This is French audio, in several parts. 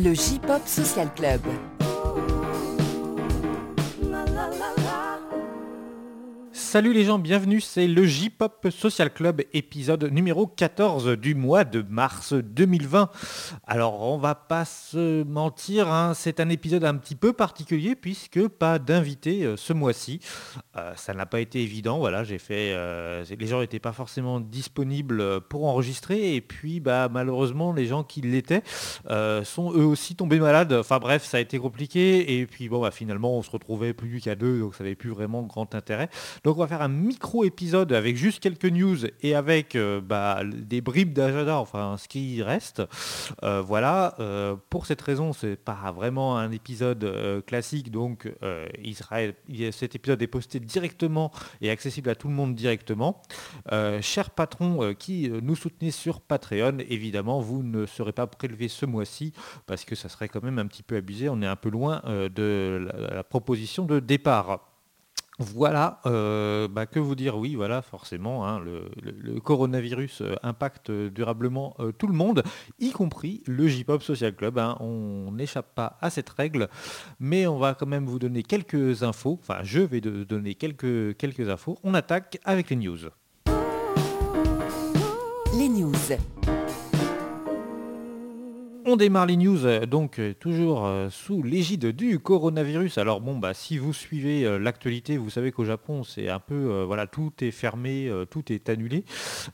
Le J-Pop Social Club. Salut les gens, bienvenue, c'est le J-Pop Social Club, épisode numéro 14 du mois de mars 2020. Alors on va pas se mentir, hein, c'est un épisode un petit peu particulier puisque pas d'invité euh, ce mois-ci. Euh, ça n'a pas été évident, voilà, j'ai fait. euh, les gens n'étaient pas forcément disponibles pour enregistrer et puis bah malheureusement les gens qui l'étaient sont eux aussi tombés malades. Enfin bref, ça a été compliqué et puis bon bah finalement on se retrouvait plus qu'à deux donc ça n'avait plus vraiment grand intérêt. Va faire un micro-épisode avec juste quelques news et avec euh, bah, des bribes d'agenda, enfin ce qui reste. Euh, voilà, euh, pour cette raison, c'est pas vraiment un épisode classique, donc il cet épisode est posté directement et accessible à tout le monde directement. Chers patrons qui nous soutenez sur Patreon, évidemment, vous ne serez pas prélevés ce mois-ci parce que ça serait quand même un petit peu abusé. On est un peu loin de la proposition de départ. Voilà, euh, bah, que vous dire? Oui, voilà, forcément, hein, le, coronavirus euh, impacte euh, durablement tout le monde, y compris le J-Pop Social Club. hein. On n'échappe pas à cette règle, mais on va quand même vous donner quelques infos. Enfin, je vais donner quelques, quelques infos. On attaque avec les news. Les news. On démarre les news euh, donc euh, toujours euh, sous l'égide du coronavirus. Alors bon bah si vous suivez l'actualité, vous savez qu'au Japon c'est un peu voilà tout est fermé, tout est annulé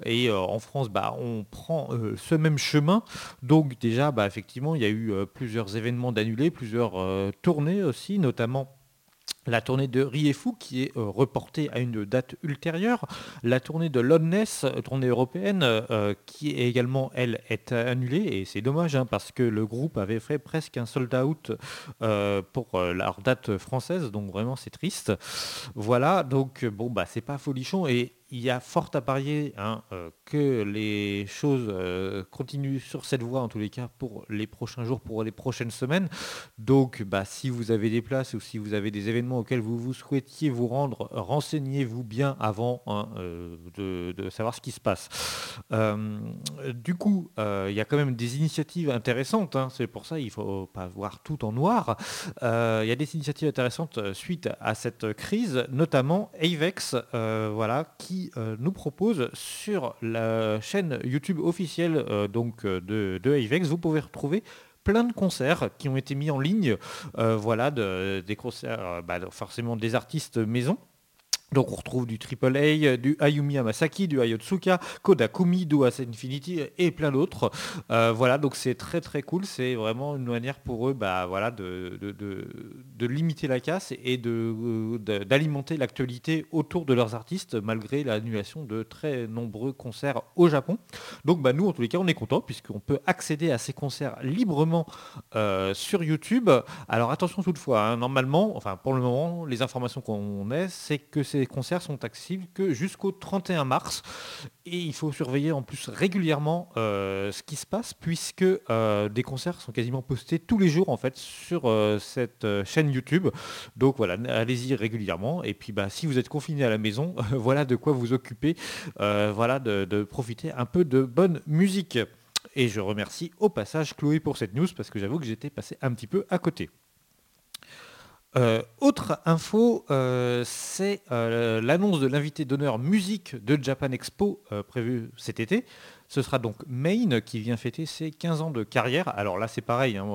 et en France bah on prend ce même chemin. Donc déjà bah effectivement il y a eu plusieurs événements d'annulés, plusieurs tournées aussi, notamment la tournée de Riefu qui est euh, reportée à une date ultérieure. La tournée de Lodness, euh, tournée européenne, euh, qui est également, elle, est annulée. Et c'est dommage hein, parce que le groupe avait fait presque un sold out pour leur date française. Donc vraiment c'est triste. Voilà, donc bon bah c'est pas folichon. Et il y a fort à parier hein, euh, que les choses euh, continuent sur cette voie en tous les cas pour les prochains jours, pour les prochaines semaines. Donc bah, si vous avez des places ou si vous avez des événements auxquels vous, vous souhaitiez vous rendre, renseignez-vous bien avant hein, euh, de, savoir ce qui se passe. Du coup, il y a quand même des initiatives intéressantes, hein, c'est pour ça il ne faut pas voir tout en noir. Il y a des initiatives intéressantes suite à cette crise, notamment Avex, voilà, qui euh, nous propose sur la chaîne YouTube officielle euh, donc, euh, de, de Avex, vous pouvez retrouver plein de concerts qui ont été mis en ligne, voilà, de- des bah, forcément des artistes maison. Donc on retrouve du AAA, du Ayumi Hamasaki, du Ayotsuka, Kodakumi, du As Infinity et plein d'autres. Euh, voilà, donc c'est très très cool. C'est vraiment une manière pour eux bah, voilà, de, de, de- limiter la casse et de- d'alimenter l'actualité autour de leurs artistes malgré l'annulation de très nombreux concerts au Japon. Donc bah, nous en tous les cas on est content puisqu'on peut accéder à ces concerts librement euh, sur YouTube. Alors attention toutefois, hein, normalement, enfin pour le moment, les informations qu'on ait, c'est que ces concerts sont accessibles que jusqu'au 31 mars. Et il faut surveiller en plus régulièrement euh, ce qui se passe puisque euh, des concerts sont quasiment postés tous les jours en fait sur euh, cette chaîne YouTube. Donc voilà, allez-y régulièrement. Et puis bah, si vous êtes confiné à la maison, voilà de quoi vous occuper, voilà de profiter un peu de bonne musique. Et je remercie au passage Chloé pour cette news parce que j'avoue que j'étais passé un petit peu à côté. Euh, autre info, euh, c'est euh, l'annonce de l'invité d'honneur musique de Japan Expo euh, prévu cet été. Ce sera donc Main qui vient fêter ses 15 ans de carrière. Alors là c'est pareil, hein,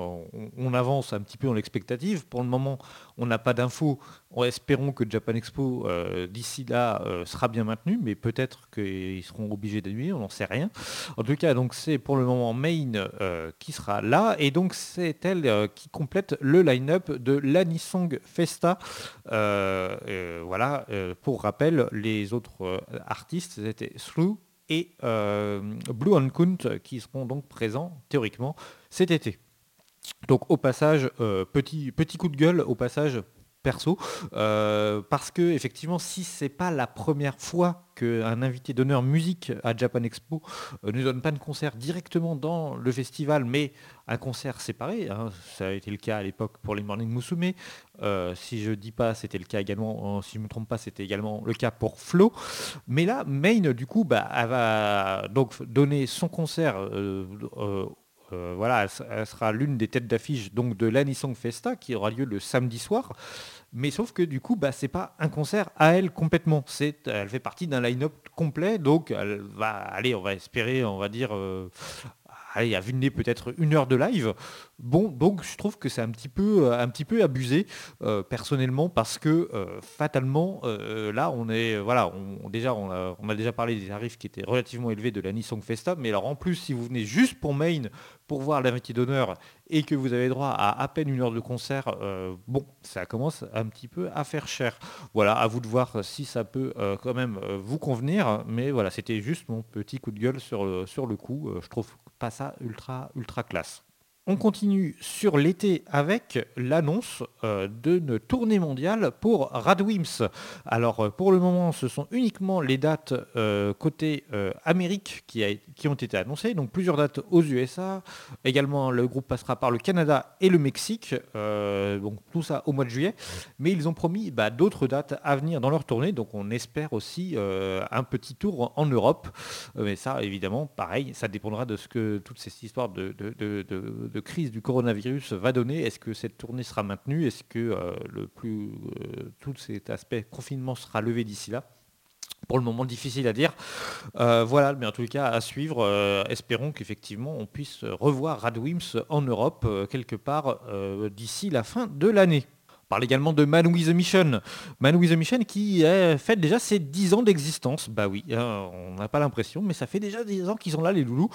on, avance un petit peu dans l'expectative. Pour le moment on n'a pas d'infos. Espérons que Japan Expo euh, d'ici là euh, sera bien maintenu, mais peut-être qu'ils seront obligés d'annuler, on n'en sait rien. En tout cas, c'est pour le moment Main euh, qui sera là, et donc c'est elle qui complète le line-up de l'Anisong Festa. Voilà, pour rappel, les autres artistes c'était Through et euh, Blue on Count qui seront donc présents théoriquement cet été. Donc au passage, euh, petit coup de gueule au passage perso, euh, parce que effectivement, si c'est pas la première fois qu'un invité d'honneur musique à Japan Expo euh, ne donne pas de concert directement dans le festival, mais un concert séparé, hein, ça a été le cas à l'époque pour les Morning Musume, euh, si je dis pas, c'était le cas également, si je me trompe pas, c'était également le cas pour Flo, mais là, Main, du coup, bah, elle va donc donner son concert euh, euh, voilà, elle, sera l'une des têtes d'affiche donc de l'Anisong Festa qui aura lieu le samedi soir. Mais sauf que du coup, bah, c'est pas un concert à elle complètement. C'est, elle fait partie d'un line-up complet, donc elle va, aller, on va espérer, on va dire, allez, à vue peut-être une heure de live. Bon, donc je trouve que c'est un petit peu, euh, abusé euh, personnellement parce que euh, fatalement, là, on est, on, a, déjà parlé des tarifs qui étaient relativement élevés de la Nissan Festa, mais alors en plus, si vous venez juste pour Main pour voir l'invité d'honneur et que vous avez droit à à peine une heure de concert, bon, ça commence un petit peu à faire cher. Voilà, à vous de voir si ça peut quand même vous convenir, mais voilà, c'était juste mon petit coup de gueule sur le, sur le coup. je trouve pas ça ultra, ultra classe. On continue sur l'été avec l'annonce euh, d'une tournée mondiale pour Radwims. Alors euh, pour le moment, ce sont uniquement les dates euh, côté Amérique qui, ont été annoncées, donc plusieurs dates aux USA. Également, le groupe passera par le Canada et le Mexique, donc tout ça au mois de juillet. Mais ils ont promis bah, d'autres dates à venir dans leur tournée, donc on espère aussi un petit tour en Europe. mais ça, évidemment, pareil, ça dépendra de ce que toutes ces histoires de, crise du coronavirus va donner? Est-ce que cette tournée sera maintenue? Est-ce que euh, le plus, euh, tout cet aspect confinement sera levé d'ici là? Pour le moment difficile à dire. Euh, voilà, mais en tout cas à suivre. espérons qu'effectivement on puisse revoir Radwims en Europe quelque part d'ici la fin de l'année parle également de Man with a Mission. Man with a Mission qui fait déjà ses 10 ans d'existence. Bah oui, hein, on n'a pas l'impression, mais ça fait déjà 10 ans qu'ils sont là, les loulous.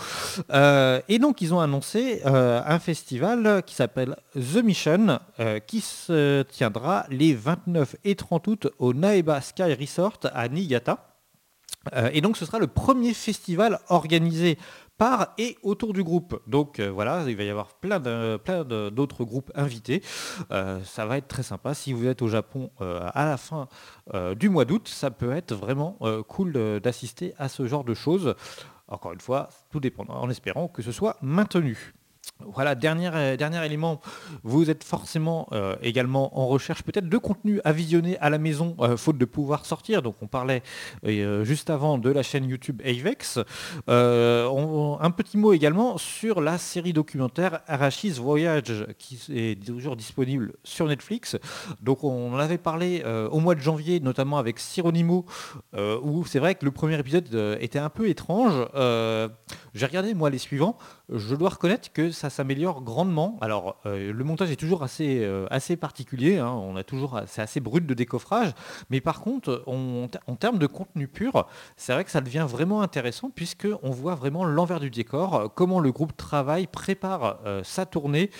Euh, et donc, ils ont annoncé euh, un festival qui s'appelle The Mission, euh, qui se tiendra les 29 et 30 août au Naeba Sky Resort à Niigata. et donc, ce sera le premier festival organisé par et autour du groupe. Donc euh, voilà, il va y avoir plein d'autres groupes invités. Euh, ça va être très sympa. Si vous êtes au Japon euh, à la fin du mois d'août, ça peut être vraiment cool d'assister à ce genre de choses. Encore une fois, tout dépend en espérant que ce soit maintenu. Voilà, dernier, euh, dernier élément, vous êtes forcément euh, également en recherche peut-être de contenu à visionner à la maison, euh, faute de pouvoir sortir. Donc on parlait juste avant de la chaîne YouTube Avex. un petit mot également sur la série documentaire Arachis Voyage qui est toujours disponible sur Netflix. Donc on en avait parlé au mois de janvier, notamment avec Sironimo, où c'est vrai que le premier épisode était un peu étrange. J'ai regardé moi les suivants. Je dois reconnaître que ça s'améliore grandement. Alors, euh, le montage est toujours assez, euh, particulier. Hein. On a toujours, c'est assez brut de décoffrage. Mais par contre, en termes de contenu pur, c'est vrai que ça devient vraiment intéressant puisque on voit vraiment l'envers du décor, comment le groupe travaille, prépare euh, sa tournée,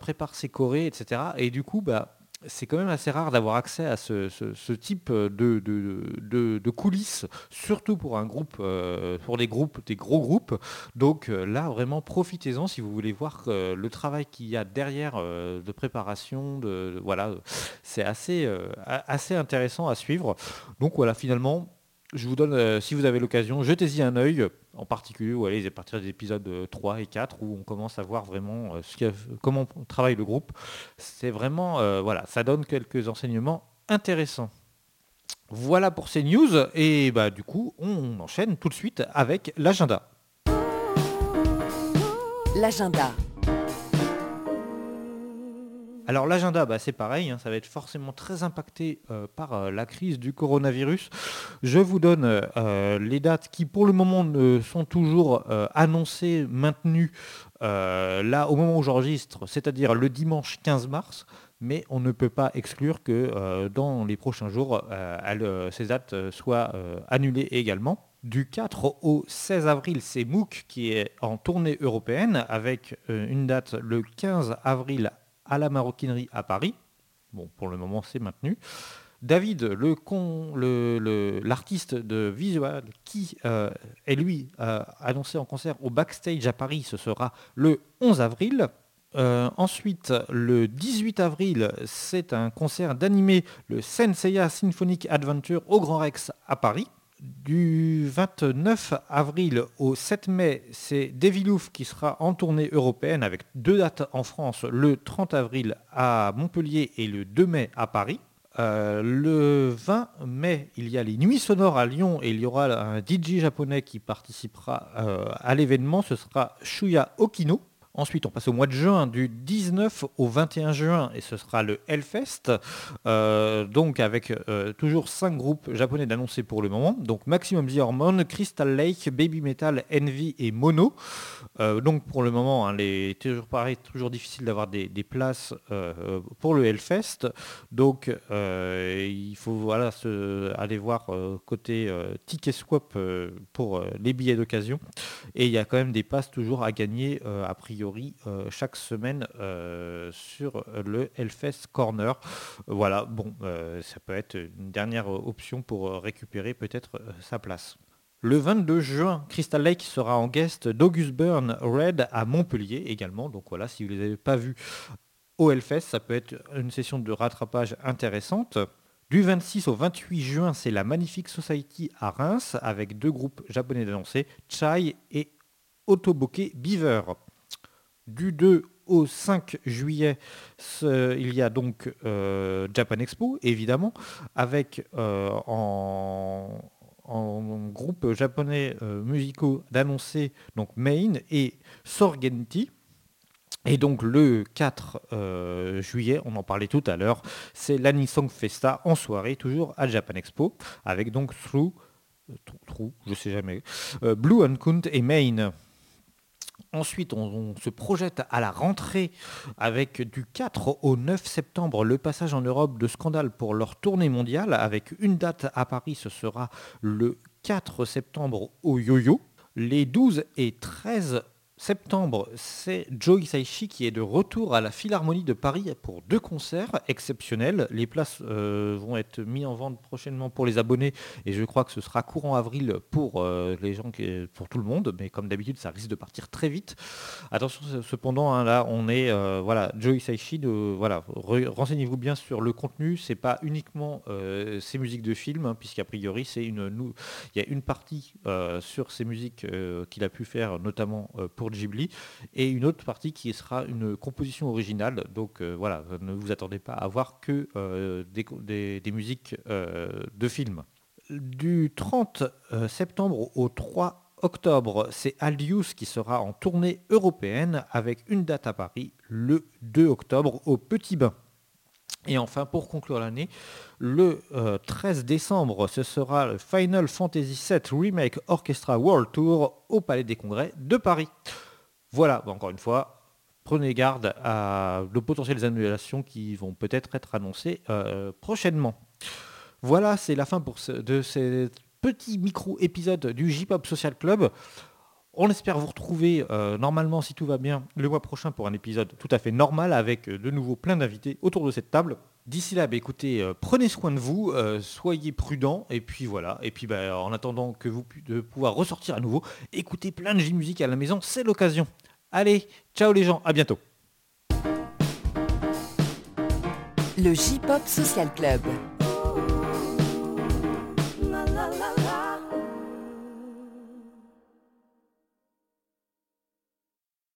prépare ses chorés, etc. Et du coup, bah, c'est quand même assez rare d'avoir accès à ce, type de, de, coulisses, surtout pour un groupe, euh, pour des groupes, des gros groupes. Donc euh, là, vraiment, profitez-en si vous voulez voir euh, le travail qu'il y a derrière de préparation. Voilà, c'est assez intéressant à suivre. Donc voilà, finalement, je vous donne, si vous avez l'occasion, jetez-y un œil en particulier où allez à partir des épisodes 3 et 4 où on commence à voir vraiment euh, comment travaille le groupe. C'est vraiment, euh, voilà, ça donne quelques enseignements intéressants. Voilà pour ces news et bah du coup on enchaîne tout de suite avec l'agenda. L'agenda. Alors l'agenda, bah, c'est pareil, hein, ça va être forcément très impacté euh, par euh, la crise du coronavirus. Je vous donne euh, les dates qui pour le moment sont toujours annoncées, maintenues là au moment où j'enregistre, c'est-à-dire le dimanche 15 mars. Mais on ne peut pas exclure que dans les prochains jours, ces dates soient annulées également. Du 4 au 16 avril, c'est MOOC qui est en tournée européenne avec une date le 15 avril à la maroquinerie à Paris. Bon, pour le moment, c'est maintenu. David, l'artiste de visual qui euh, est lui euh, annoncé en concert au backstage à Paris, ce sera le 11 avril. Euh, ensuite, le 18 avril, c'est un concert d'animé, le Senseiya Symphonic Adventure au Grand Rex à Paris. Du 29 avril au 7 mai, c'est Devilouf qui sera en tournée européenne avec deux dates en France, le 30 avril à Montpellier et le 2 mai à Paris. Euh, le 20 mai, il y a les Nuits Sonores à Lyon et il y aura un DJ japonais qui participera euh, à l'événement. Ce sera Shuya Okino. Ensuite, on passe au mois de juin, du 19 au 21 juin, et ce sera le Hellfest. Euh, donc avec euh, toujours 5 groupes japonais d'annoncer pour le moment. Donc Maximum The Hormone, Crystal Lake, Baby Metal, Envy et Mono. Euh, donc pour le moment, hein, les, toujours toujours difficile d'avoir des, places pour le Hellfest. Donc il faut voilà, aller voir côté Ticket Swap pour les billets d'occasion. Et il y a quand même des passes toujours à gagner a priori euh, chaque semaine euh, sur le Hellfest Corner. Voilà, bon, euh, ça peut être une dernière option pour récupérer peut-être sa place. Le 22 juin, Crystal Lake sera en guest d'August Burn Red à Montpellier également. Donc voilà, si vous ne les avez pas vus au Hellfest, ça peut être une session de rattrapage intéressante. Du 26 au 28 juin, c'est la Magnifique Society à Reims avec deux groupes japonais d'annoncer, Chai et Otoboke Beaver. Du 2 au 5 juillet, il y a donc euh, Japan Expo, évidemment, avec euh, en, groupe japonais euh, musicaux d'annoncer donc Main et Sorgenti. Et donc le 4 juillet, on en parlait tout à l'heure, c'est l'Anisong Festa en soirée, toujours à Japan Expo, avec donc Through, True, je sais jamais, Blue Kunt et Main. Ensuite, on, se projette à la rentrée avec du 4 au 9 septembre le passage en Europe de Scandale pour leur tournée mondiale avec une date à Paris, ce sera le 4 septembre au Yo-Yo. Les 12 et 13 septembre, c'est Joe Hisaishi qui est de retour à la Philharmonie de Paris pour deux concerts exceptionnels. Les places euh, vont être mises en vente prochainement pour les abonnés et je crois que ce sera courant avril pour euh, les gens, qui, pour tout le monde, mais comme d'habitude, ça risque de partir très vite. Attention, cependant, hein, là, on est, euh, voilà, Joe Hisaishi, voilà, renseignez-vous bien sur le contenu. C'est pas uniquement ces musiques de films, hein, puisqu'a priori, c'est une, il y a une partie sur ces musiques qu'il a pu faire, notamment pour Ghibli, et une autre partie qui sera une composition originale. Donc euh, voilà, ne vous attendez pas à voir que euh, des, musiques euh, de films. Du 30 septembre au 3 octobre, c'est Aldius qui sera en tournée européenne avec une date à Paris le 2 octobre au Petit Bain. Et enfin, pour conclure l'année, le 13 décembre, ce sera le Final Fantasy VII Remake Orchestra World Tour au Palais des Congrès de Paris. Voilà, encore une fois, prenez garde à de potentielles annulations qui vont peut-être être annoncées euh, prochainement. Voilà, c'est la fin de ce petit micro-épisode du J-Pop Social Club. On espère vous retrouver euh, normalement, si tout va bien, le mois prochain pour un épisode tout à fait normal avec euh, de nouveau plein d'invités autour de cette table. D'ici là, bah, écoutez, euh, prenez soin de vous, soyez prudents, et puis voilà. Et puis bah, en attendant que vous de pouvoir ressortir à nouveau, écoutez plein de J-Musique à la maison, c'est l'occasion. Allez, ciao les gens, à bientôt. Le J-Pop Social Club.